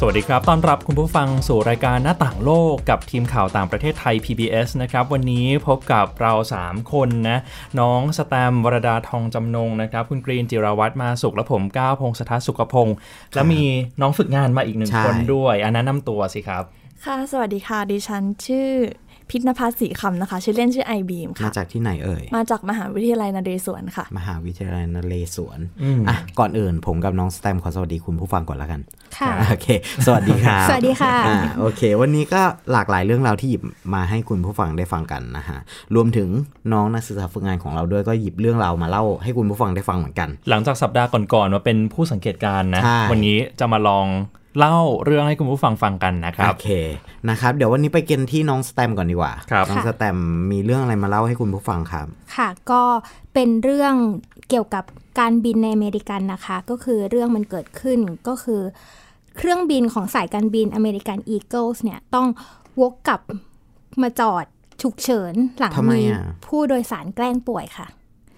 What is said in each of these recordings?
สวัสดีครับ ต้อนรับคุณผู้ฟังสู่รายการหน้าต่างโลกกับทีมข่าวต่างประเทศไทย PBS นะครับ วันนี้พบกับเรา 3 คนนะ น้องสแตมวรดาทองจำนงนะครับ คุณกรีนจิราวัตรมาสุขและผมก้าวพงศธรสุขพงศ์และมีน้องฝึกงานมาอีกหนึ่งใช่คนด้วย อันนั้นนำตัวสิครับ ค่ะ สวัสดีค่ะ ดิฉันชื่อ พิษณภัสศรีคำนะคะ ชื่อเล่นชื่อไอบีมมาค่ะจากที่ไหนเอ่ย มาจากมหาวิทยาลัยนเรศวรค่ะ มหาวิทยาลัยนเรศวรอืมอะก่อนอื่นผมกับน้องสแตมขอสวัสดีคุณผู้ฟังก่อนแล้วกัน ค่ะ โอเค สวัสดีครับสวัสดีค่ะอ่าโอเค วันนี้ก็หลากหลายเรื่องราวที่หยิบมาให้คุณผู้ฟังได้ฟังกันนะฮะ รวมถึงน้องนักศึกษาฝึกงานของเราด้วยก็หยิบเรื่องราวมาเล่าให้คุณผู้ฟังได้ฟังเหมือนกัน หลังจากสัปดาห์ก่อนๆมาเป็นผู้สังเกตการณ์นะใช่วันนี้จะมาลอง เล่าเรื่องให้คุณผู้ฟังฟังกันนะครับ โอเคนะครับ เดี๋ยววันนี้ไปกันที่น้องสแตมก่อนดีกว่าครับน้องสแตมมีเรื่องอะไรมาเล่าให้คุณผู้ฟังครับ ค่ะ ก็เป็นเรื่องเกี่ยวกับการบินในอเมริกันนะคะ ก็คือเรื่องมันเกิดขึ้นก็คือ เครื่องบินของสายการบินอเมริกันอีเกิลส์เนี่ยต้องวกกลับมาจอดฉุกเฉินหลังทำไมมีอะผู้โดยสารแกล้งป่วยค่ะ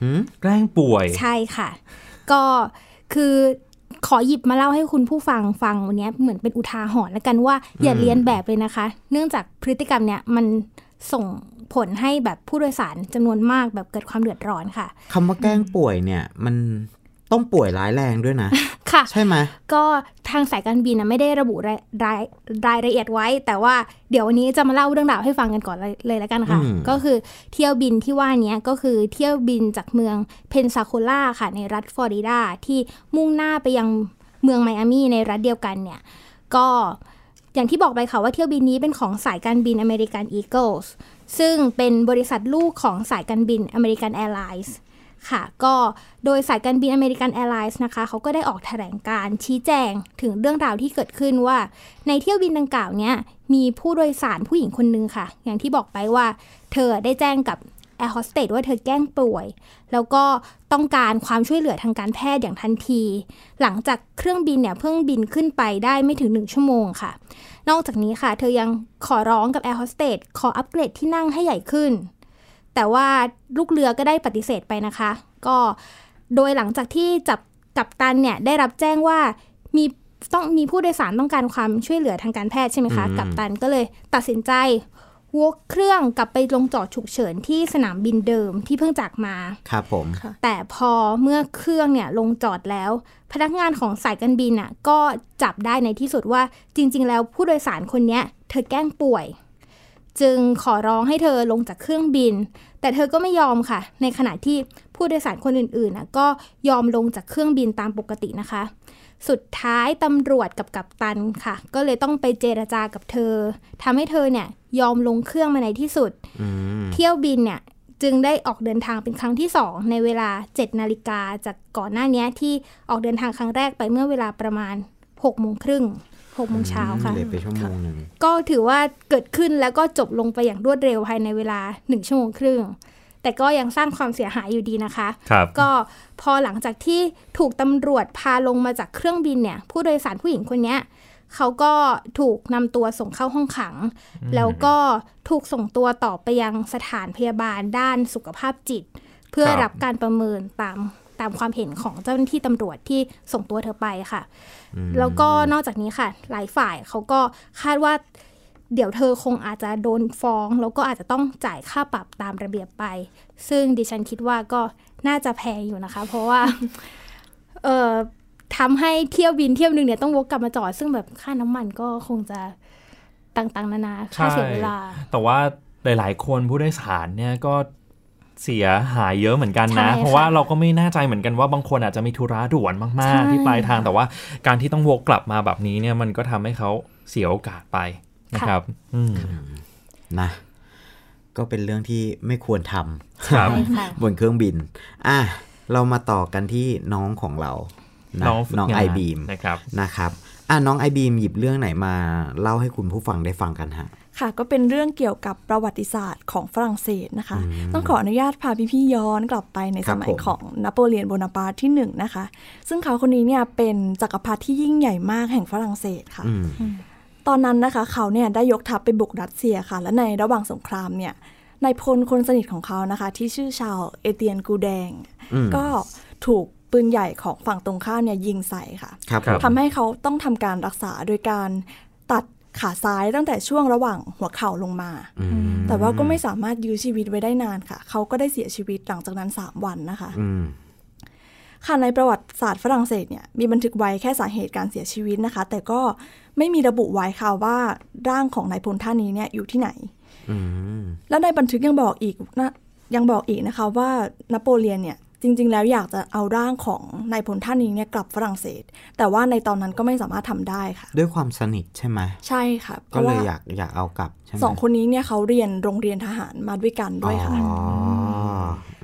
หืมแกล้งป่วย ใช่ค่ะ ก็คือ ขอหยิบมาเล่าให้คุณผู้ฟังฟังวันนี้เหมือนเป็นอุทาหรณ์แล้วกันว่าอย่าเรียนแบบเลยนะคะ เนื่องจากพฤติกรรมเนี่ยมันส่งผลให้แบบผู้โดยสารจำนวนมากแบบเกิดความเดือดร้อนค่ะคำว่าแกล้งป่วยเนี่ย มัน ต้องป่วยร้ายแรงด้วยนะ ค่ะ ใช่ไหม ก็ทางสายการบินนะไม่ได้ระบุรายรายรายละเอียดไว้ แต่ว่าเดี๋ยววันนี้จะมาเล่าเรื่องราวให้ฟังกันก่อนเลยเลยแล้วกันค่ะอืมก็คือเที่ยวบินที่ว่านี้ก็คือเที่ยวบินจากเมืองเพนซาโคล่าค่ะในรัฐฟลอริดาที่มุ่งหน้าไปยังเมืองไมอามี่ในรัฐเดียวกันเนี่ย ก็อย่างที่บอกไปค่ะว่าเที่ยวบินนี้เป็นของสายการบินอเมริกันอีเกิลส์ซึ่งเป็นบริษัทลูกของสายการบินอเมริกันแอร์ไลน์ ค่ะ ก็โดยสายการบินอเมริกันแอร์ไลน์นะคะเขาก็ได้ออกแถลงการณ์ชี้แจงถึงเรื่องราวที่เกิดขึ้นว่า ในเที่ยวบินดังกล่าวเนี้ยมีผู้โดยสารผู้หญิงคนนึงค่ะ อย่างที่บอกไปว่า เธอได้แจ้งกับแอร์โฮสเตสว่าเธอแกล้งป่วย แล้วก็ต้องการความช่วยเหลือทางการแพทย์อย่างทันที หลังจากเครื่องบินเนี่ยเพิ่งบินขึ้นไปได้ไม่ถึงหนึ่งชั่วโมงค่ะ นอกจากนี้ค่ะ เธอยังขอร้องกับแอร์โฮสเตสขออัปเกรดที่นั่งให้ใหญ่ขึ้น แต่ว่าลูกเรือก็ได้ปฏิเสธไปนะคะ ก็โดยหลังจากที่จับกัปตันเนี่ยได้รับแจ้งว่ามีต้องมีผู้โดยสารต้องการความช่วยเหลือทางการแพทย์ใช่ไหมคะอืมกัปตันก็เลยตัดสินใจวกเครื่องกลับไปลงจอดฉุกเฉินที่สนามบินเดิมที่เพิ่งจากมา ครับผม แต่พอเมื่อเครื่องเนี่ยลงจอดแล้ว พนักงานของสายการบินน่ะก็จับได้ในที่สุดว่าจริง ๆ แล้วผู้โดยสารคนเนี้ยเธอแกล้งป่วย จึงขอร้องให้เธอลงจากเครื่องบิน แต่เธอก็ไม่ยอมค่ะ ในขณะที่ผู้โดยสารคนอื่นๆน่ะก็ยอมลงจากเครื่องบินตามปกตินะคะ สุดท้ายตำรวจกับกัปตันค่ะ ก็เลยต้องไปเจรจากับเธอทำให้เธอเนี่ยยอมลงเครื่องมาในที่สุดอืมเที่ยวบินเนี่ยจึงได้ออกเดินทางเป็นครั้งที่ 2 ในเวลา 7 นาฬิกาจากก่อนหน้านี้ที่ออกเดินทางครั้งแรกไปเมื่อเวลาประมาณ6โมงครึ่ง 6โมงเช้าค่ะเลยไปชั่วโมงหนึ่งก็ถือว่าเกิดขึ้นแล้วก็จบลงไปอย่างรวดเร็วภายในเวลา1ชั่วโมงครึ่ง แต่ก็ยังสร้างความเสียหายอยู่ดีนะคะครับก็พอหลังจากที่ถูกตำรวจพาลงมาจากเครื่องบินเนี่ย ผู้โดยสารผู้หญิงคนเนี้ยเขาก็ถูกนำตัวส่งเข้าห้องขัง แล้วก็ถูกส่งตัวต่อไปยังสถานพยาบาลด้านสุขภาพจิต เพื่อครับรับการประเมินตาม ตามความเห็นของเจ้าหน้าที่ตำรวจที่ส่งตัวเธอไปค่ะ แล้วก็นอกจากนี้ค่ะ หลายฝ่ายเขาก็คาดว่าเดี๋ยวเธอคงอาจจะโดนฟ้อง แล้วก็อาจจะต้องจ่ายค่าปรับตามระเบียบไป ซึ่งดิฉันคิดว่าก็น่าจะแพงอยู่นะคะ เพราะว่าเอ่อทำให้เที่ยวบินเที่ยวหนึ่งเนี่ยต้องวกกลับมาจอด ซึ่งแบบค่าน้ำมันก็คงจะต่างๆ นานาค่าเสียเวลา แต่ว่าหลาย ๆ คนผู้โดยสารเนี่ยก็ เสียหายเยอะเหมือนกันใช่นะค่ะเพราะว่าเราก็ไม่แน่ใจเหมือนกันว่าบางคนอาจจะมีธุระด่วนมากใช่ๆที่ปลายทางแต่ว่าการที่ต้องวกกลับมาแบบนี้เนี่ยมันก็ทำให้เขาเสียโอกาสไปนะครับอืมนะก็เป็นเรื่องที่ไม่ควรทครับใช่ค่ะำบนเครื่องบิน อะ เรามาต่อกันที่น้องของเรานะน้องฝึกน้องงานไอบีมนะครับนะครับ อะ น้องไอบีมหยิบเรื่องไหนมาเล่าให้คุณผู้ฟังได้ฟังกันฮะ ค่ะก็เป็นเรื่องเกี่ยวกับประวัติศาสตร์ของฝรั่งเศสนะคะ ต้องขออนุญาตพาพี่ๆย้อนกลับไปในครัสบมัยผมของนโปเลียนโบนาปาร์ตที่หนึ่งนะคะ ซึ่งเขาคนนี้เนี่ยเป็นจักรพรรดิที่ยิ่งใหญ่มากแห่งฝรั่งเศสค่ะอืมตอนนั้นนะคะเขาเนี่ยได้ยกทัพไปบุกรัสเซียค่ะ และในระหว่างสงครามเนี่ยนายพลคนสนิทของเขานะคะ ที่ชื่อชาวเอเตียนกูแดงอืมก็ถูกปืนใหญ่ของฝั่งตรงข้ามเนี่ยยิงใส่ค่ะครับครับผมทำให้เขาต้องทำการรักษาโดยการตัด ขาซ้ายตั้งแต่ช่วงระหว่างหัวเข่าลงมาอืมแต่ว่าก็ไม่สามารถยื้อชีวิตไว้ได้นานค่ะ เขาก็ได้เสียชีวิตหลังจากนั้น 3 วันนะคะอืมค่ะในประวัติศาสตร์ฝรั่งเศสเนี่ยมีบันทึกไว้แค่สาเหตุการเสียชีวิตนะคะ แต่ก็ไม่มีระบุไว้ค่ะว่าร่างของนายพลท่านนี้เนี่ยอยู่ที่ไหนอืมและในบันทึกยังบอกอีกนะยังบอกอีกนะคะว่านโปเลียนเนี่ย จริง ๆ แล้วอยากจะเอาร่างของนายพลท่านนี้เนี่ยกลับฝรั่งเศส แต่ว่าในตอนนั้นก็ไม่สามารถทำได้ค่ะ ด้วยความสนิทใช่ไหมใช่ค่ะเพก็ราะเลว่ายอยากอยากเอากลับใช่ไหมสองคนนี้เนี่ยเขาเรียนโรงเรียนทหารมาด้วยกันด้วยค่ะอ๋อ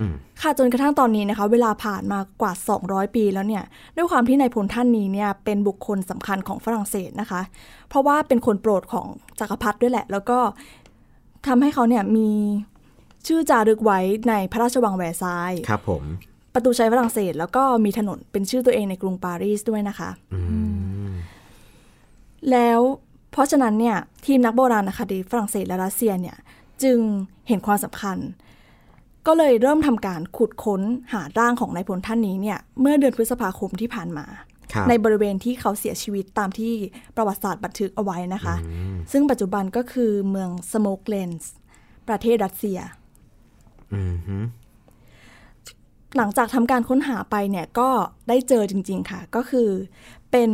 อืมค่ะจนกระทั่งตอนนี้นะคะ เวลาผ่านมากว่า 200 ปีแล้วเนี่ย ด้วยความที่นายพลท่านนี้เนี่ยเป็นบุคคลสำคัญของฝรั่งเศสนะคะ เพราะว่าเป็นคนโปรดของจักรพรรดิด้วยแหละ แล้วก็ทำให้เขาเนี่ยมี ชื่อจารึกไว้ในพระราชวังแวร์ซายน์ครับผม ประตูชัยฝรั่งเศส แล้วก็มีถนนเป็นชื่อตัวเองในกรุงปารีสด้วยนะคะอืมแล้วเพราะฉะนั้นเนี่ยทีมนักโบราณคดีฝรั่งเศสและรัสเซียเนี่ยจึงเห็นความสำคัญ ก็เลยเริ่มทำการขุดค้นหาร่างของนายพลท่านนี้เนี่ยเมื่อเดือนพฤษภาคมที่ผ่านมาครับในบริเวณที่เขาเสียชีวิตตามที่ประวัติศาสตร์บันทึกเอาไว้นะคะ ซึ่งปัจจุบันก็คือเมืองสโมกเลนส์ประเทศรัสเซียอืมฮึ หลังจากทำการค้นหาไปเนี่ยก็ได้เจอจริง ๆ ค่ะ ก็คือเป็น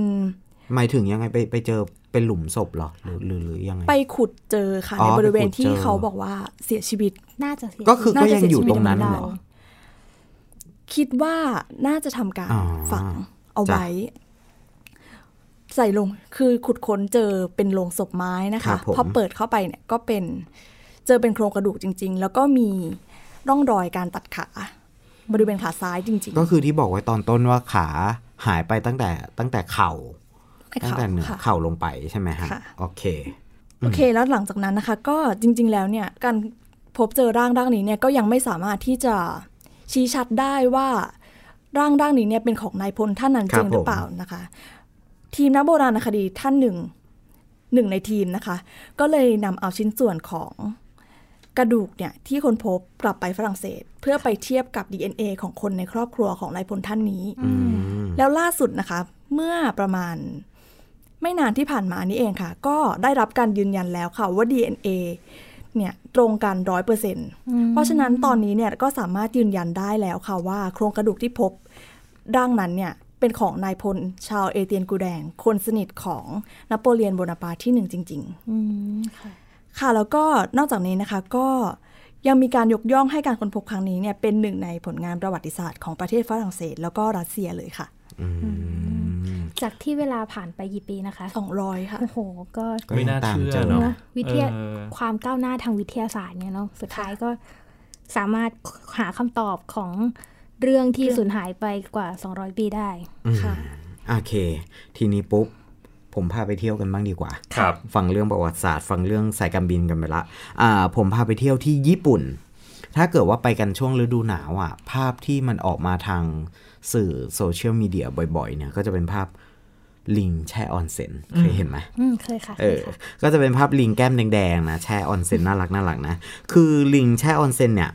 หมายถึงยังไงไปไปเจอเป็นหลุมศพเหรอหรือหรือหรือยังไงไปขุดเจอค่ะอ๋อในบริเวณที่ไปขุดเจอเขาบอกว่าเสียชีวิตน่าจะเสียก็คือน่าก็จะยังเสียอยู่ชีวิตตรงนั้นในเหรอเราคิดว่าน่าจะทำการอ๋อฝังเอาจ้ะไว้ ใส่ลงคือขุดค้นเจอเป็นโลงศพไม้นะครัคะบผมพอเปิดเข้าไปเนี่ยก็เป็นเจอเป็นโครงกระดูกจริง ๆ แล้วก็มี ร่องรอยการตัดขา บริเวณขาซ้ายจริงก็คือที่บอกไว้ตอนต้นว่าขาหายไปตั้งแต่ตั้งแต่เข่าๆไอ้ตั้งเขาแต่เหนือค่ะเข่าลงไปใช่ไหมฮะค่ะโอเคโอเค แล้วหลังจากนั้นนะคะ ก็จริง ๆ แล้วเนี่ยการพบเจอร่างร่างนี้เนี่ยก็ยังไม่สามารถที่จะชี้ชัดได้ว่าร่างร่างนี้เนี่ยเป็นของนายพลท่านนั้นครัจบริงหรือเปล่านะคะ ทีมนักโบราณคดีท่านหนึ่งหนึ่งในทีมนะคะ ก็เลยนำเอาชิ้นส่วนของ กระดูกเนี่ยที่คนพบกลับไปฝรั่งเศส เพื่อไปเทียบกับ DNA ของคนในครอบครัวของนายพลท่านนี้อืมแล้วล่าสุดนะคะ เมื่อประมาณไม่นานที่ผ่านมานี่เองค่ะ ก็ได้รับการยืนยันแล้วค่ะว่า DNA เนี่ยตรงกันร้อยเปอร์เซ็นต์เพราะฉะนั้นตอนนี้เนี่ยก็สามารถยืนยันได้แล้วค่ะว่า โครงกระดูกที่พบร่างนั้นเนี่ยเป็นของนายพลชาวเอเตียนกูแดง คนสนิทของนโปเลียนโบนาปาร์ตที่หนึ่งจริง ๆ อืมค่ะ ค่ะแล้วก็นอกจากนี้นะคะก็ยังมีการยกย่องให้การค้นพบครั้งนี้เนี่ยเป็นหนึ่งในผลงานประวัติศาสตร์ของประเทศฝรั่งเศส แล้วก็รัสเซียเลยค่ะ จากที่เวลาผ่านไปกี่ปีนะคะ200ค่ะ โอ้โห ก็ก็ไม่ยังน่าตามเชื่อเจอเนาะนะวิทยาเออความก้าวหน้าทางวิทยาศาสตร์เนี่ยเนาะสุดท้ายก็สามารถหาคำตอบของเรื่องที่สูญหายไปกว่า 200 ปีได้ค่ะโอเค ทีนี้ปุ๊บ ผมพาไปเที่ยวกันบ้างดีกว่าครับฟังเรื่องประวัติศาสตร์ ฟังเรื่องสายการบินกันไปละอ่าผมพาไปเที่ยวที่ญี่ปุ่น ถ้าเกิดว่าไปกันช่วงฤดูหนาวอะ ภาพที่มันออกมาทางสื่อโซเชียลมีเดียบ่อยๆ เนี่ยก็จะเป็นภาพลิงแช่ออนเซ็นเคยเห็นไหมอืมเคยค่ะเออ ก็จะเป็นภาพลิงแก้มแดงๆนะแช่ออนเซ็นน่ารักน่ารักนะ คือลิงแช่ออนเซ็นเนี่ย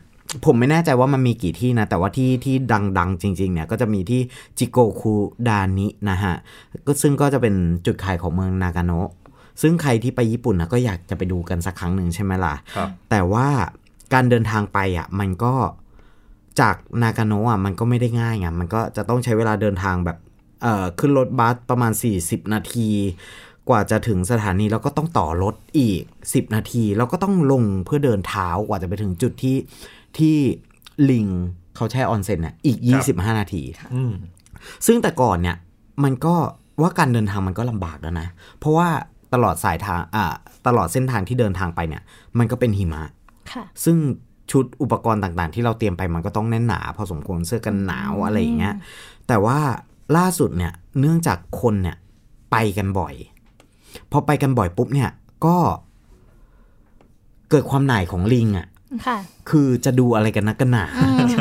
ผมไม่แน่ใจว่ามันมีกี่ที่นะ แต่ว่าที่ที่ดังๆ จริง ๆ เนี่ยก็จะมีที่จิโกคุดานินะฮะก็ซึ่งก็จะเป็นจุดขายของเมืองนากาโนะซึ่งใครที่ไปญี่ปุ่นนะก็อยากจะไปดูกันสักครั้งหนึ่งใช่ไหมล่ะครับแต่ว่าการเดินทางไปอะมันก็จากนากาโนะอะมันก็ไม่ได้ง่ายไงมันก็จะต้องใช้เวลาเดินทางแบบเอ่อขึ้นรถบัสประมาณ 40 นาที กว่าจะถึงสถานีแล้วก็ต้องต่อรถอีก 10 นาที แล้วก็ต้องลงเพื่อเดินเท้ากว่าจะไปถึงจุดที่ ที่ลิงเขาแช่ออนเซ็นน่ะอีก 25 นาทีอืมซึ่งแต่ก่อนเนี่ยมันก็ว่าการเดินทางมันก็ลำบากแล้วนะ เพราะว่าตลอดสายทางอ่าตลอดเส้นทางที่เดินทางไปเนี่ย มันก็เป็นหิมะค่ะซึ่งชุดอุปกรณ์ต่างๆ ที่เราเตรียมไปมันก็ต้องแน่นหนา พอสมควรเสื้อกันหนาวอะไรอย่างเงี้ยแต่ว่าล่าสุดเนี่ยเนื่องจากคนเนี่ยไปกันบ่อย พอไปกันบ่อยปุ๊บเนี่ยก็กิดความหน่ายของลิงอะค่ะ คือจะดูอะไรกันนักกันหนา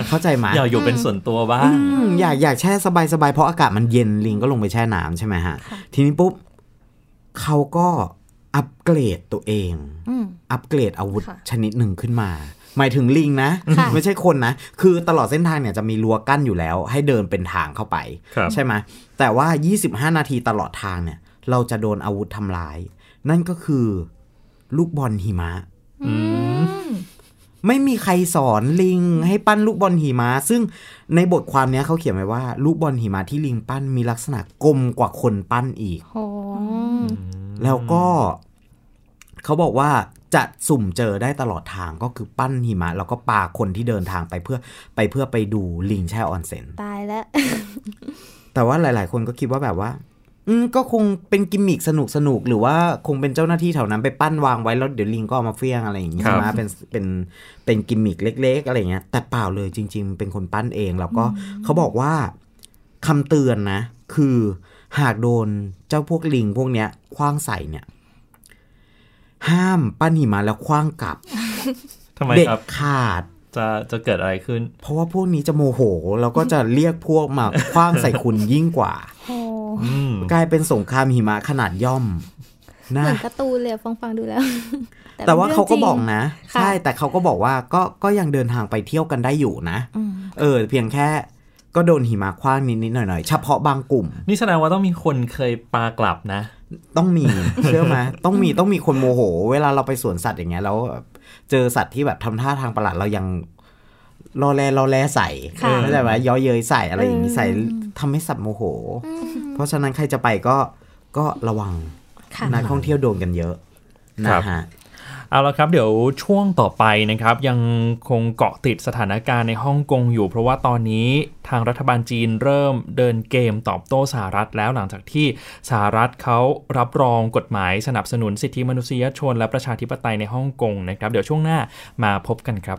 เข้าใจไหมอยากอยู่เป็นส่วนตัวบ้างอืมอยากอยากแช่สบายสบายเพราะอากาศมันเย็นลิงก็ลงไปแช่น้ำใช่ไหมฮะ ทีนี้ปุ๊บเขาก็อัปเกรดตัวเองอืมอัปเกรดอาวุธค่ะชนิดหนึ่งขึ้นมา หมายถึงลิงนะค่ะไม่ใช่คนนะ คือตลอดเส้นทางเนี่ยจะมีรั้วกั้นอยู่แล้ว ให้เดินเป็นทางเข้าไปครับใช่ไหมแต่ว่า 25 นาทีตลอดทางเนี่ย เราจะโดนอาวุธทำร้าย นั่นก็คือ ลูกบอลหิมะอืม ไม่มีใครสอนลิงให้ปั้นลูกบอลหิมะซึ่งในบทความเนี้ยเขาเขียนไว้ว่า ลูกบอลหิมะที่ลิงปั้นมีลักษณะกลมกว่าคนปั้นอีกโอ้แล้วก็เขาบอกว่าจะสุ่มเจอได้ตลอดทางก็คือปั้นหิมะ แล้วก็ปาคนที่เดินทางไปเพื่อไปเพื่อไปดูลิงแช่ออนเซ็นตายแล้ว แต่ว่าหลาย ๆ คนก็คิดว่าแบบว่า อืมก็คงเป็นกิมมิกสนุกสนุกหรือว่าคงเป็นเจ้าหน้าที่แถวนั้นไปปั้นวางไว้แล้วเดี๋ยวลิงก็เอามาเฟี้ยงอะไรอย่างงี้ครัใช่บไหมเป็นเป็นเป็นกิมมิกเล็ก ๆ อะไรเงี้ยแต่เปล่าเลยจริง ๆ เป็นคนปั้นเองแล้วก็เขาบอกว่าคำเตือนนะ คือหากโดนเจ้าพวกลิงพวกเนี้ยคว้างใส่เนี่ย ห้ามปั้นหิมะแล้วคว้างกลับทำไมเด็ดครับ ขาด จะจะเกิดอะไรขึ้น เพราะว่าพวกนี้จะโมโหแล้วก็จะเรียกพวกมาคว้างใส่คุณยิ่งกว่าโอ้อืม กลายเป็นสงครามหิมะขนาดย่อมเหนะมือนการ์ตูนเลยฟังฟังๆดูแล้ว แต่ว่าเขาก็บอกนะนะค่ะใช่แต่เขาก็บอกว่าก็ก็ยังเดินทางไปเที่ยวกันได้อยู่นะ เออ เพียงแค่ก็โดนหิมะคว้างนิดๆหน่อยๆเฉพาะบางกลุ่ม นี่แสดงว่าต้องมีคนเคยปากลับนะ ต้องมีเชื่อไหมต้องมีต้องมีคนโมโห เวลาเราไปสวนสัตว์อย่างเงี้ยแล้วเจอสัตว์ที่แบบทำท่าทางประหลาดเรายัง รอแลรอแลใส่ค่ะเข้าใจไหมย้อเย้ยใส่อะไรอย่างงี้ใส่ทำให้สัตว์โมโห เพราะฉะนั้นใครจะไปก็ก็ระวังค่ะนักท่องเที่ยวโดนกันเยอะครันะบฮะเอาละครับเดี๋ยวช่วงต่อไปนะครับ ยังคงเกาะติดสถานการณ์ในฮ่องกงอยู่ เพราะว่าตอนนี้ทางรัฐบาลจีนเริ่มเดินเกมตอบโต้สหรัฐแล้วหลังจากที่สหรัฐเขารับรองกฎหมายสนับสนุนสิทธิมนุษยชน และประชาธิปไตยในฮ่องกงนะครับ เดี๋ยวช่วงหน้ามาพบกันครับ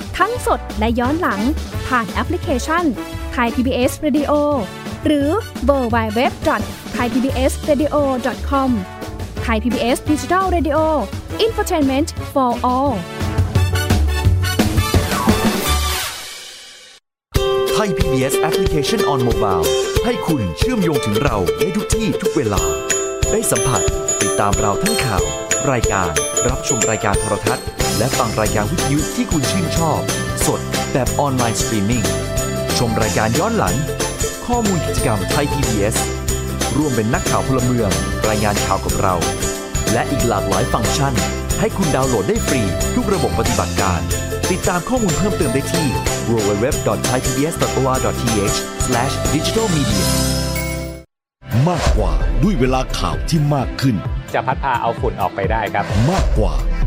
ทั้งสดและย้อนหลังผ่านแอปพลิเคชันไทย PBS Radio หรือ World Wide Web Thai PBS Radio com Thai PBS Digital Radio Infotainment for all Thai PBS Application on Mobile ให้คุณเชื่อมโยงถึงเราในทุกที่ทุกเวลา ได้สัมผัสติดตามเราทั้งข่าว รายการรับชมรายการโทรทัศน์ และฟังรายการวิทยุที่คุณชื่นชอบ สดแบบออนไลน์สตรีมมิ่ง ชมรายการย้อนหลัง ข้อมูลกิจกรรมไทย PBS ร่วมเป็นนักข่าวพลเมือง รายงานข่าวกับเรา และอีกหลากหลายฟังก์ชัน ให้คุณดาวน์โหลดได้ฟรี ทุกระบบปฏิบัติการ ติดตามข้อมูลเพิ่มเติมได้ที่ www.thaipbs.or.th/digitalmedia มากกว่าด้วยเวลาข่าวที่มากขึ้น จะพัดพาเอาฝุ่นออกไปได้ครับ มากกว่า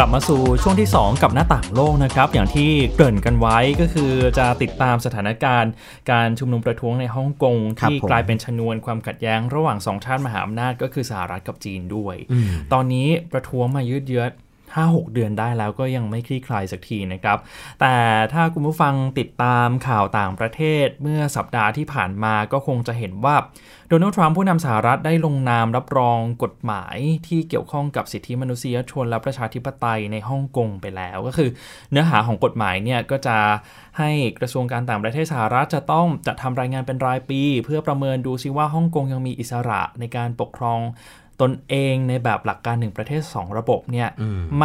กลับมาสู่ช่วงที่ 2 กับหน้าต่างโลกนะครับ อย่างที่เกริ่นกันไว้ก็คือจะติดตามสถานการณ์การชุมนุมประท้วงในฮ่องกงครับที่ผมกลายเป็นชนวนความขัดแย้งระหว่างสองชาติมหาอำนาจก็คือสหรัฐกับจีนด้วยอืมตอนนี้ประท้วงมายืดเยื้อ 5-6 เดือนได้แล้วก็ยังไม่คลี่คลายสักทีนะครับ แต่ถ้าคุณผู้ฟังติดตามข่าวต่างประเทศเมื่อสัปดาห์ที่ผ่านมาก็คงจะเห็นว่าโดนัลด์ทรัมป์ผู้นำสหรัฐได้ลงนามรับรองกฎหมายที่เกี่ยวข้องกับสิทธิมนุษยชนและประชาธิปไตยในฮ่องกงไปแล้วก็คือ เนื้อหาของกฎหมายเนี่ยก็จะให้กระทรวงการต่างประเทศสหรัฐจะต้องจัดทำรายงานเป็นรายปี เพื่อประเมินดูซิว่าฮ่องกงยังมีอิสระในการปกครอง ตนเองในแบบหลักการหนึ่งประเทศ 2 ระบบเนี่ย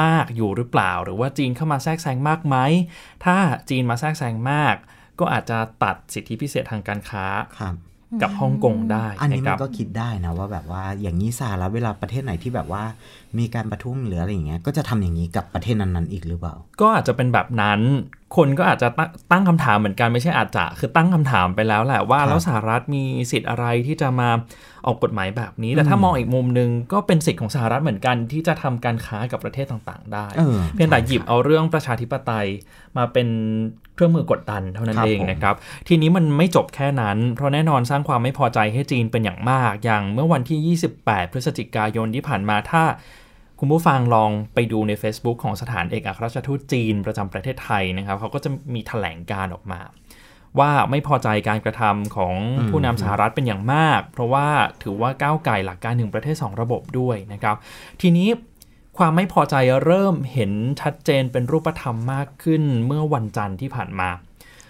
มากอยู่หรือเปล่า หรือว่าจีนเข้ามาแทรกแซงมากไหม ถ้าจีนมาแทรกแซงมาก ก็อาจจะตัดสิทธิพิเศษทางการค้ากับฮ่องกงได้ อันนี้ะคมัรับนก็คิดได้นะว่าแบบว่าอย่างนี้สหรัฐเวลาประเทศไหนที่แบบว่ามีการประท้วงหรืออะไรอย่างเงี้ยก็จะทำอย่างนี้กับประเทศนั้นๆอีกหรือเปล่า ก็อาจจะเป็นแบบนั้น คนก็อาจจะตั้งตั้งคำถามเหมือนกันไม่ใช่อาจจะคือตั้งคำถามไปแล้วแหละว่าครับแล้วสหรัฐมีสิทธิ์อะไรที่จะมาออกกฎหมายแบบนี้ แต่ถ้ามองอีกมุมหนึ่งก็เป็นสิทธิ์ของสหรัฐเหมือนกันที่จะทำการค้ากับประเทศต่างๆ ได้เออเพียงแต่หยิบเอาเรื่องประชาธิปไตยมาเป็นเครื่องมือกดดันเท่านั้นครับเองผมนะครับ ทีนี้มันไม่จบแค่นั้น เพราะแน่นอนสร้างความไม่พอใจให้จีนเป็นอย่างมาก อย่างเมื่อวันที่ 28 พฤศจิกายนที่ผ่านมาถ้า คุณผู้ฟังลองไปดูใน Facebook ของสถานเอกอัครราชทูตจีนประจำประเทศไทยนะครับเขาก็จะมีแถลงการออกมา ว่าไม่พอใจการกระทำของผู้นำสหรัฐเป็นอย่างมาก เพราะว่าถือว่าก้าวไก่หลักการหนึ่งประเทศ 2 ระบบด้วยนะครับ ทีนี้ความไม่พอใจเริ่มเห็นชัดเจนเป็นรูปธรรมมากขึ้นเมื่อวันจันทร์ที่ผ่านมา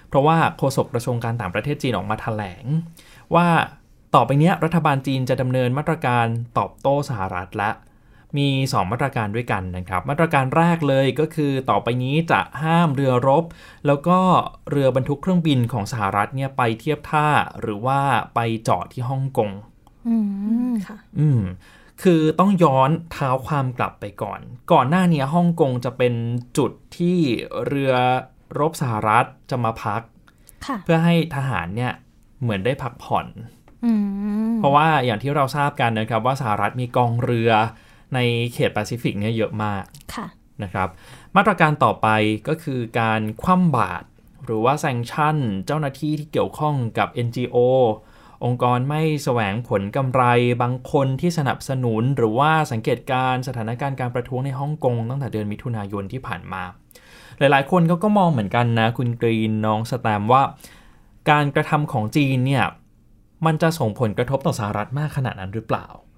เพราะว่าโฆษกกระทรวงการต่างประเทศจีนออกมาแถลง ว่าต่อไปนี้รัฐบาลจีนจะดำเนินมาตรการตอบโต้สหรัฐและ มี 2 มาตรการด้วยกันนะครับ มาตรการแรกเลยก็คือต่อไปนี้จะห้ามเรือรบ แล้วก็เรือบรรทุกเครื่องบินของสหรัฐเนี่ยไปเทียบท่าหรือว่าไปจอดที่ฮ่องกงอืมค่ะ อืมคือต้องย้อนเท้าความกลับไปก่อน ก่อนหน้านี้ฮ่องกงจะเป็นจุดที่เรือรบสหรัฐจะมาพักค่ะเพื่อให้ทหารเนี่ยเหมือนได้พักผ่อนอืมเพราะว่าอย่างที่เราทราบกันนะครับว่าสหรัฐมีกองเรือ ในเขตแปซิฟิกเนี่ยเยอะมากค่ะนะครับ มาตรการต่อไปก็คือการคว่ำบาตรหรือว่าแซงชั่น เจ้าหน้าที่ที่เกี่ยวข้องกับ NGO องค์กรไม่แสวงผลกำไรบางคนที่สนับสนุน หรือว่าสังเกตการณ์สถานการณ์การประท้วงในฮ่องกงตั้งแต่เดือนมิถุนายนที่ผ่านมา หลายๆ คนเขาก็มองเหมือนกันนะคุณกรีนน้องสแตมว่า การกระทำของจีนเนี่ยมันจะส่งผลกระทบต่อสหรัฐมากขนาดนั้นหรือเปล่าค่ะ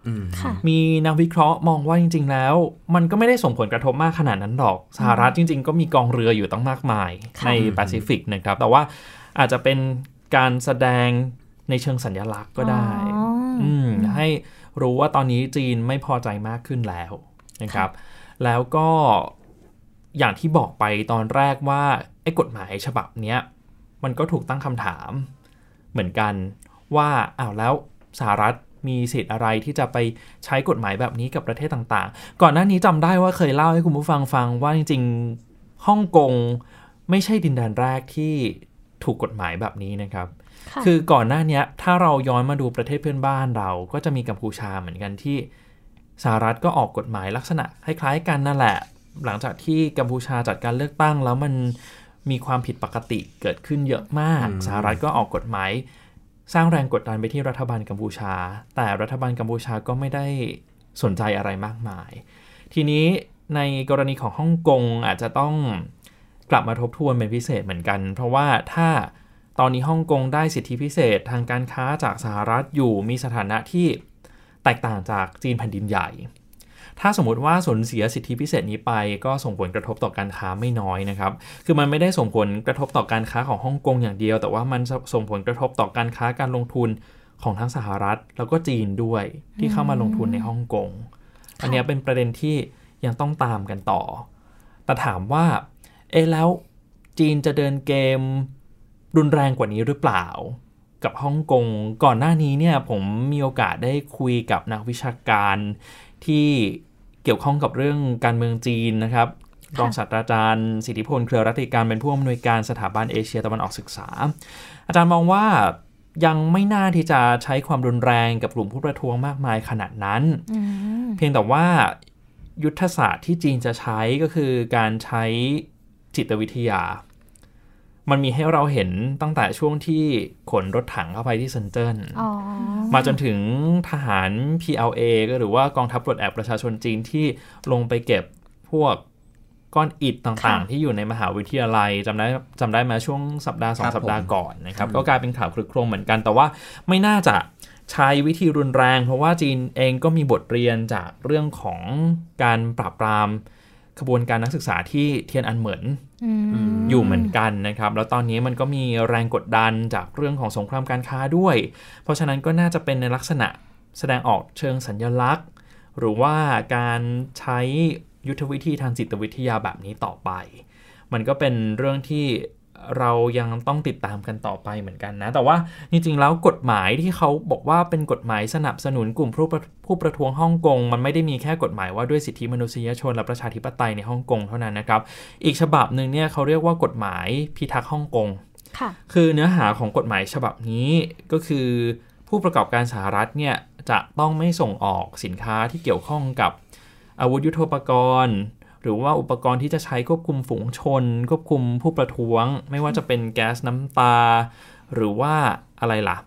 มีนักวิเคราะห์มองว่าจริง ๆ แล้ว มันก็ไม่ได้ส่งผลกระทบมากขนาดนั้นหรอก สหรัฐจริง ๆ ก็มีกองเรืออยู่ตั้งมากมายค่ะในแปซิฟิกนะครับ แต่ว่าอาจจะเป็นการแสดงในเชิงสัญลักษณ์ก็ได้อ๋อออืมให้รู้ว่าตอนนี้จีนไม่พอใจมากขึ้นแล้วนะครับ แล้วก็อย่างที่บอกไปตอนแรกว่าไอ้กฎหมายฉบับเนี้ยมันก็ถูกตั้งคำถามเหมือนกันว่าอ้าวแล้วสหรัฐ มีสิทธิ์อะไรที่จะไปใช้กฎหมายแบบนี้กับประเทศต่างๆ ก่อนหน้านี้จำได้ว่าเคยเล่าให้คุณผู้ฟังฟังว่าจริงๆฮ่องกงไม่ใช่ดินแดนแรกที่ถูกกฎหมายแบบนี้นะครับค่ะคือก่อนหน้าเนี้ยถ้าเราย้อนมาดูประเทศเพื่อนบ้านเรา ก็จะมีกัมพูชาเหมือนกันที่สหรัฐก็ออกกฎหมายลักษณะคล้ายๆกันนั่นแหละ หลังจากที่กัมพูชาจัดการเลือกตั้งแล้วมันมีความผิดปกติเกิดขึ้นเยอะมากอืมสหรัฐก็ออกกฎหมาย สร้างแรงกดดันไปที่รัฐบาลกัมพูชา แต่รัฐบาลกัมพูชาก็ไม่ได้สนใจอะไรมากมาย ทีนี้ในกรณีของฮ่องกงอาจจะต้องกลับมาทบทวนเป็นพิเศษเหมือนกัน เพราะว่าถ้าตอนนี้ฮ่องกงได้สิทธิพิเศษทางการค้าจากสหรัฐอยู่มีสถานะที่แตกต่างจากจีนแผ่นดินใหญ่ ถ้าสมมติว่าสูญเสียสิทธิพิเศษนี้ไป ก็ส่งผลกระทบต่อการค้าไม่น้อยนะครับ คือมันไม่ได้ส่งผลกระทบต่อการค้าของฮ่องกงอย่างเดียว แต่ว่ามันส่งผลกระทบต่อการค้าการลงทุนของทั้งสหรัฐแล้วก็จีนด้วยที่เข้ามาลงทุนในฮ่องกง อันเนี้ยเป็นประเด็นที่ยังต้องตามกันต่อ แต่ถามว่า เอ๊ะแล้วจีนจะเดินเกมรุนแรงกว่านี้หรือเปล่า กับฮ่องกง ก่อนหน้านี้เนี่ยผมมีโอกาสได้คุยกับนักวิชาการที่ เกี่ยวข้องกับเรื่องการเมืองจีนนะครับรองศาสตราจารย์สิทธิพลเครือรัตติการเป็นผู้อำนวยการสถาบันเอเชียตะวันออกศึกษา อาจารย์มองว่ายังไม่น่าที่จะใช้ความรุนแรงกับกลุ่มผู้ประท้วงมากมายขนาดนั้นอืมเพียงแต่ว่ายุทธศาสตร์ที่จีนจะใช้ก็คือการใช้จิตวิทยา มันมีให้เราเห็นตั้งแต่ช่วงที่ขนรถถังเข้าไปที่เซินเจิ้นอ๋อมาจนถึงทหาร PLA ก็หรือว่ากองทัพปลดแอกประชาชนจีนที่ลงไปเก็บพวกก้อนอิฐต่างๆ ที่อยู่ในมหาวิทยาลัยจำได้จำได้มาช่วงสัปดาห์สองสัปดาห์ก่อนนะครับ ก็กลายเป็นข่าวคลึกโครมเหมือนกัน แต่ว่าไม่น่าจะใช้วิธีรุนแรง เพราะว่าจีนเองก็มีบทเรียนจากเรื่องของการปราบปราม ขบวนการนักศึกษาที่เทียนอันเหมินอยู่เหมือนกันนะครับ แล้วตอนนี้มันก็มีแรงกดดันจากเรื่องของสงครามการค้าด้วย เพราะฉะนั้นก็น่าจะเป็นในลักษณะแสดงออกเชิงสัญญลักษณ์ หรือว่าการใช้ยุทธวิธีทางจิตวิทยาแบบนี้ต่อไป มันก็เป็นเรื่องที่ เรายังต้องติดตามกันต่อไปเหมือนกันนะ แต่ว่าจริงๆแล้วกฎหมายที่เขาบอกว่าเป็นกฎหมายสนับสนุนกลุ่มผู้ประผู้ประท้วงฮ่องกง มันไม่ได้มีแค่กฎหมายว่าด้วยสิทธิมนุษยชน และประชาธิปไตยในฮ่องกงเท่านั้นนะครับ อีกฉบับหนึ่งเนี่ยเขาเรียกว่ากฎหมายพิทักษ์ฮ่องกงค่ะคือเนื้อหาของกฎหมายฉบับนี้ก็คือผู้ประกอบการสหรัฐเนี่ยจะต้องไม่ส่งออกสินค้าที่เกี่ยวข้องกับอาวุธยุโทโธปกรณ์ หรือว่าอุปกรณ์ที่จะใช้ควบคุมฝูงชน ควบคุมผู้ประท้วง ไม่ว่าจะเป็นแก๊สน้ำตา หรือว่าอะไรล่ะ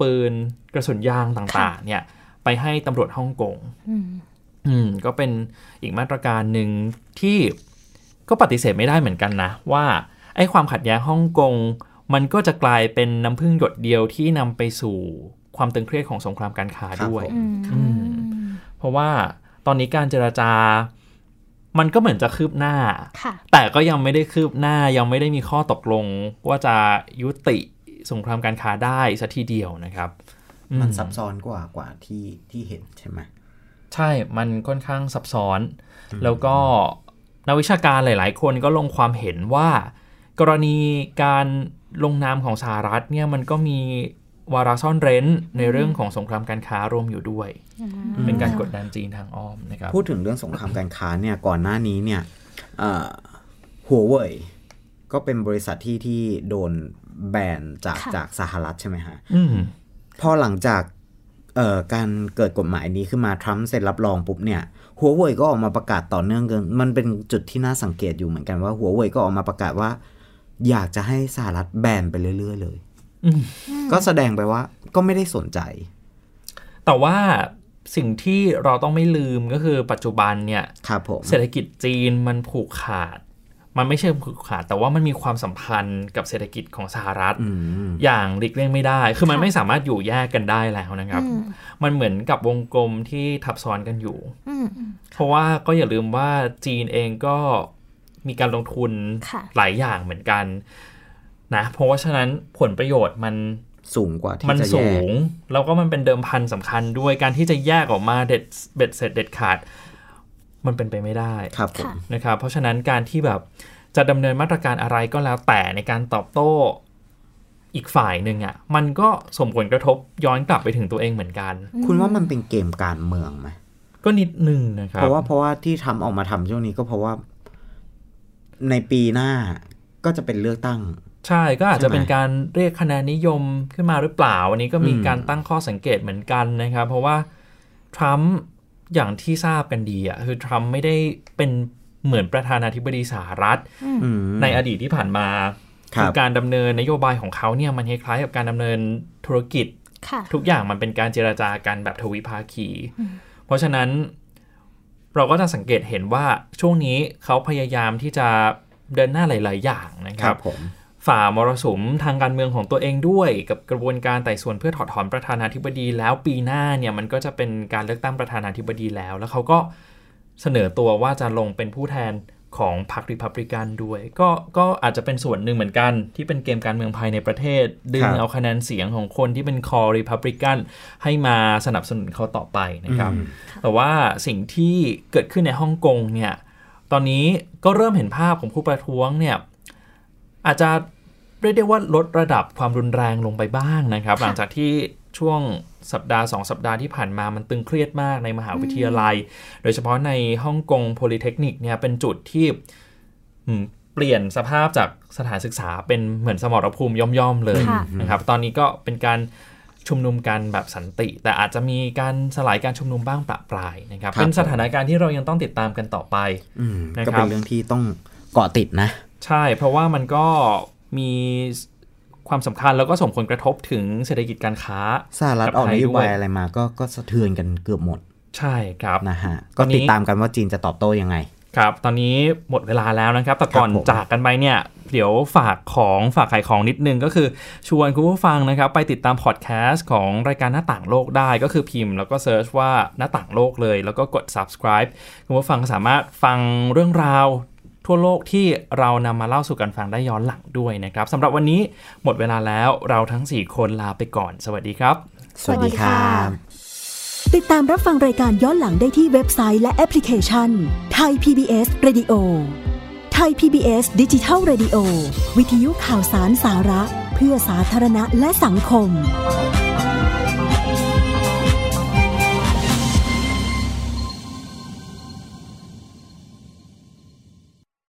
ปืนกระสุนยางต่างๆ เนี่ย ไปให้ตำรวจฮ่องกงอืมอืมก็เป็นอีกมาตรการหนึ่งที่ก็ปฏิเสธไม่ได้เหมือนกันนะ ว่าไอ้ความขัดแย้งฮ่องกงมันก็จะกลายเป็นน้ำพึ่งหยดเดียวที่นำไปสู่ความตึงเครียดของสงครามการค้าด้วยอืมอืมเพราะว่าตอนนี้การเจรจา มันก็เหมือนจะคืบหน้าค่ะแต่ก็ยังไม่ได้คืบหน้ายังไม่ได้มีข้อตกลงว่าจะยุติสงครามการค้าได้สัทีเดียวนะครับอืมันซับซ้อนกว่ากว่าที่ที่เห็นใช่ไหมใช่ มันค่อนข้างซับซ้อน แล้วก็นักวิชาการหลาย ๆ คนก็ลงความเห็นว่า กรณีการลงนามของสหรัฐเนี่ยมันก็มี วาระซ่อนเร้นในเรื่องของสงครามการค้ารวมอยู่ด้วย เป็นการกดดันจีนทางอ้อมนะครับพูดถึงเรื่องสงครามการค้าเนี่ยก่อนหน้านี้เนี่ยหัวเว่ยก็เป็นบริษัทที่ที่โดนแบนจากค่ะจากสหรัฐใช่ไหมฮะอืมพอหลังจากเอ่อการเกิดกฎหมายนี้ขึ้นมาทรัมป์เซ็นรับรองปุ๊บเนี่ยหัวเว่ยก็ออกมาประกาศต่อเนื่องกันมันเป็นจุดที่น่าสังเกตอยู่เหมือนกันว่าหัวเว่ยก็ออกมาประกาศว่า อยากจะให้สหรัฐแบนไปเรื่อย ๆ เลยอืม ก็แสดงไปว่าก็ไม่ได้สนใจ แต่ว่าสิ่งที่เราต้องไม่ลืมก็คือปัจจุบันเนี่ยครับผมเศรษฐกิจจีนมันผูกขาด มันไม่ใช่ผูกขาด แต่ว่ามันมีความสัมพันธ์กับเศรษฐกิจของสหรัฐอืมอย่างหลีกเลี่ยงไม่ได้ คือมันไม่สามารถอยู่แยกกันได้แล้วนะครับอืมมันเหมือนกับวงกลมที่ทับซ้อนกันอยู่อืมเพราะว่าก็อย่าลืมว่าจีนเองก็มีการลงทุนค่ะหลายอย่างเหมือนกัน นะเพราะว่าฉะนั้นผลประโยชน์มันสูงกว่าที่มันจะแยสูกงแล้วก็มันเป็นเดิมพันสำคัญด้วยการที่จะแยกออกมาเด็ดเบ็ดเสร็จเด็ดขาด มันเป็นไปไม่ได้ครับผมค่ะนะครับ เพราะฉะนั้นการที่แบบจะดำเนินมาตรการอะไรก็แล้วแต่ในการตอบโต้อีกฝ่ายหนึ่งอะ่ะ มันก็ส่งผลกระทบย้อนกลับไปถึงตัวเองเหมือนกัน คุณว่ามันเป็นเกมการเมืองไหมก็นิดนึงนะครับ เพราะว่าเพราะว่าที่ทำออกมาทำช่วงนี้ก็เพราะว่า ในปีหน้าก็จะเป็นเลือกตั้ง ใช่ก็อาจจะใช่ไหมเป็นการเรียกคะแนนนิยมขึ้นมาหรือเปล่าวันนี้ก็มีอืมการตั้งข้อสังเกตเหมือนกันนะครับ เพราะว่าทรัมป์อย่างที่ทราบกันดีอะคือทรัมป์ไม่ได้เป็นเหมือนประธานาธิบดีสหรัฐอืมในอดีตที่ผ่านมาครับการดำเนินนโยบายของเขาเนี่ยมันคล้ายๆกับการดำเนินธุรกิจค่ะทุกอย่างมันเป็นการเจรจากันแบบทวิภาคี เพราะฉะนั้นเราก็จะสังเกตเห็นว่าช่วงนี้เขาพยายามที่จะเดินหน้าหลาย ๆ อย่างนะคครัรับบผม ฝ่ามรสุมทางการเมืองของตัวเองด้วย กับกระบวนการไต่สวนเพื่อถอดถอนประธานาธิบดีแล้วปีหน้าเนี่ยมันก็จะเป็นการเลือกตั้งประธานาธิบดีแล้ว แล้วเขาก็เสนอตัวว่าจะลงเป็นผู้แทนของพรรคริพับลิกันด้วย ก็ก็อาจจะเป็นส่วนหนึ่งเหมือนกันที่เป็นเกมการเมืองภายในประเทศ ดึงเอาคะแนนเสียงของคนที่เป็นคอริพับลิกันให้มาสนับสนุนเขาต่อไปนะครับ แต่ว่าสิ่งที่เกิดขึ้นในฮ่องกงเนี่ยตอนนี้ก็เริ่มเห็นภาพของผู้ประท้วงเนี่ย อาจจะเรียกได้ว่าลดระดับความรุนแรงลงไปบ้างนะครับ หลังจากที่ช่วงสัปดาห์ 2 สัปดาห์ที่ผ่านมามันตึงเครียดมากในมหาวิทยาลัย โดยเฉพาะในฮ่องกงโพลิเทคนิกเนี่ยเป็นจุดที่อืมเปลี่ยนสภาพจากสถานศึกษาเป็นเหมือนสมรภูมิย่อมๆเลยค่ะนะครับ ตอนนี้ก็เป็นการชุมนุมกันแบบสันติ แต่อาจจะมีการสลายการชุมนุมบ้างประปรายนะครับครับเป็นสถานการณ์ที่เรายังต้องติดตามกันต่อไปอืมนะครับก็เป็นเรื่องที่ต้องเกาะติดนะ ใช่เพราะว่ามันก็มีความสำคัญแล้วก็ส่งผลกระทบถึงเศรษฐกิจการค้าสหรัฐกับไทยด้วย ออกนโยบายอะไรมาก็ก็สะเทือนกันเกือบหมด ใช่ครับนะฮะก็ตอนนี้ติดตามกันว่าจีนจะตอบโต้ยังไง ครับ ตอนนี้หมดเวลาแล้วนะครับ แต่ก่อนครับผมจากกันไปเนี่ย เดี๋ยวฝากของฝากขายของนิดนึงก็คือชวนคุณผู้ฟังนะครับ ไปติดตามพอดแคสต์ของรายการหน้าต่างโลกได้ก็คือพิมพ์ แล้วก็ search ว่าหน้าต่างโลกเลย แล้วก็กด subscribe คุณผู้ฟังสามารถฟังเรื่องราว ทั่วโลกที่เรานำมาเล่าสู่กันฟังได้ย้อนหลังด้วยนะครับสำหรับวันนี้หมดเวลาแล้วเราทั้ง 4 คนลาไปก่อน สวัสดีครับ สวัสดีครับติดตามรับฟังรายการย้อนหลังได้ที่เว็บไซต์และแอปพลิเคชันไทย PBS Radio ไทย PBS ดิจิทัล Radio วิทยุข่าวสารสาระ เพื่อสาธารณะและสังคม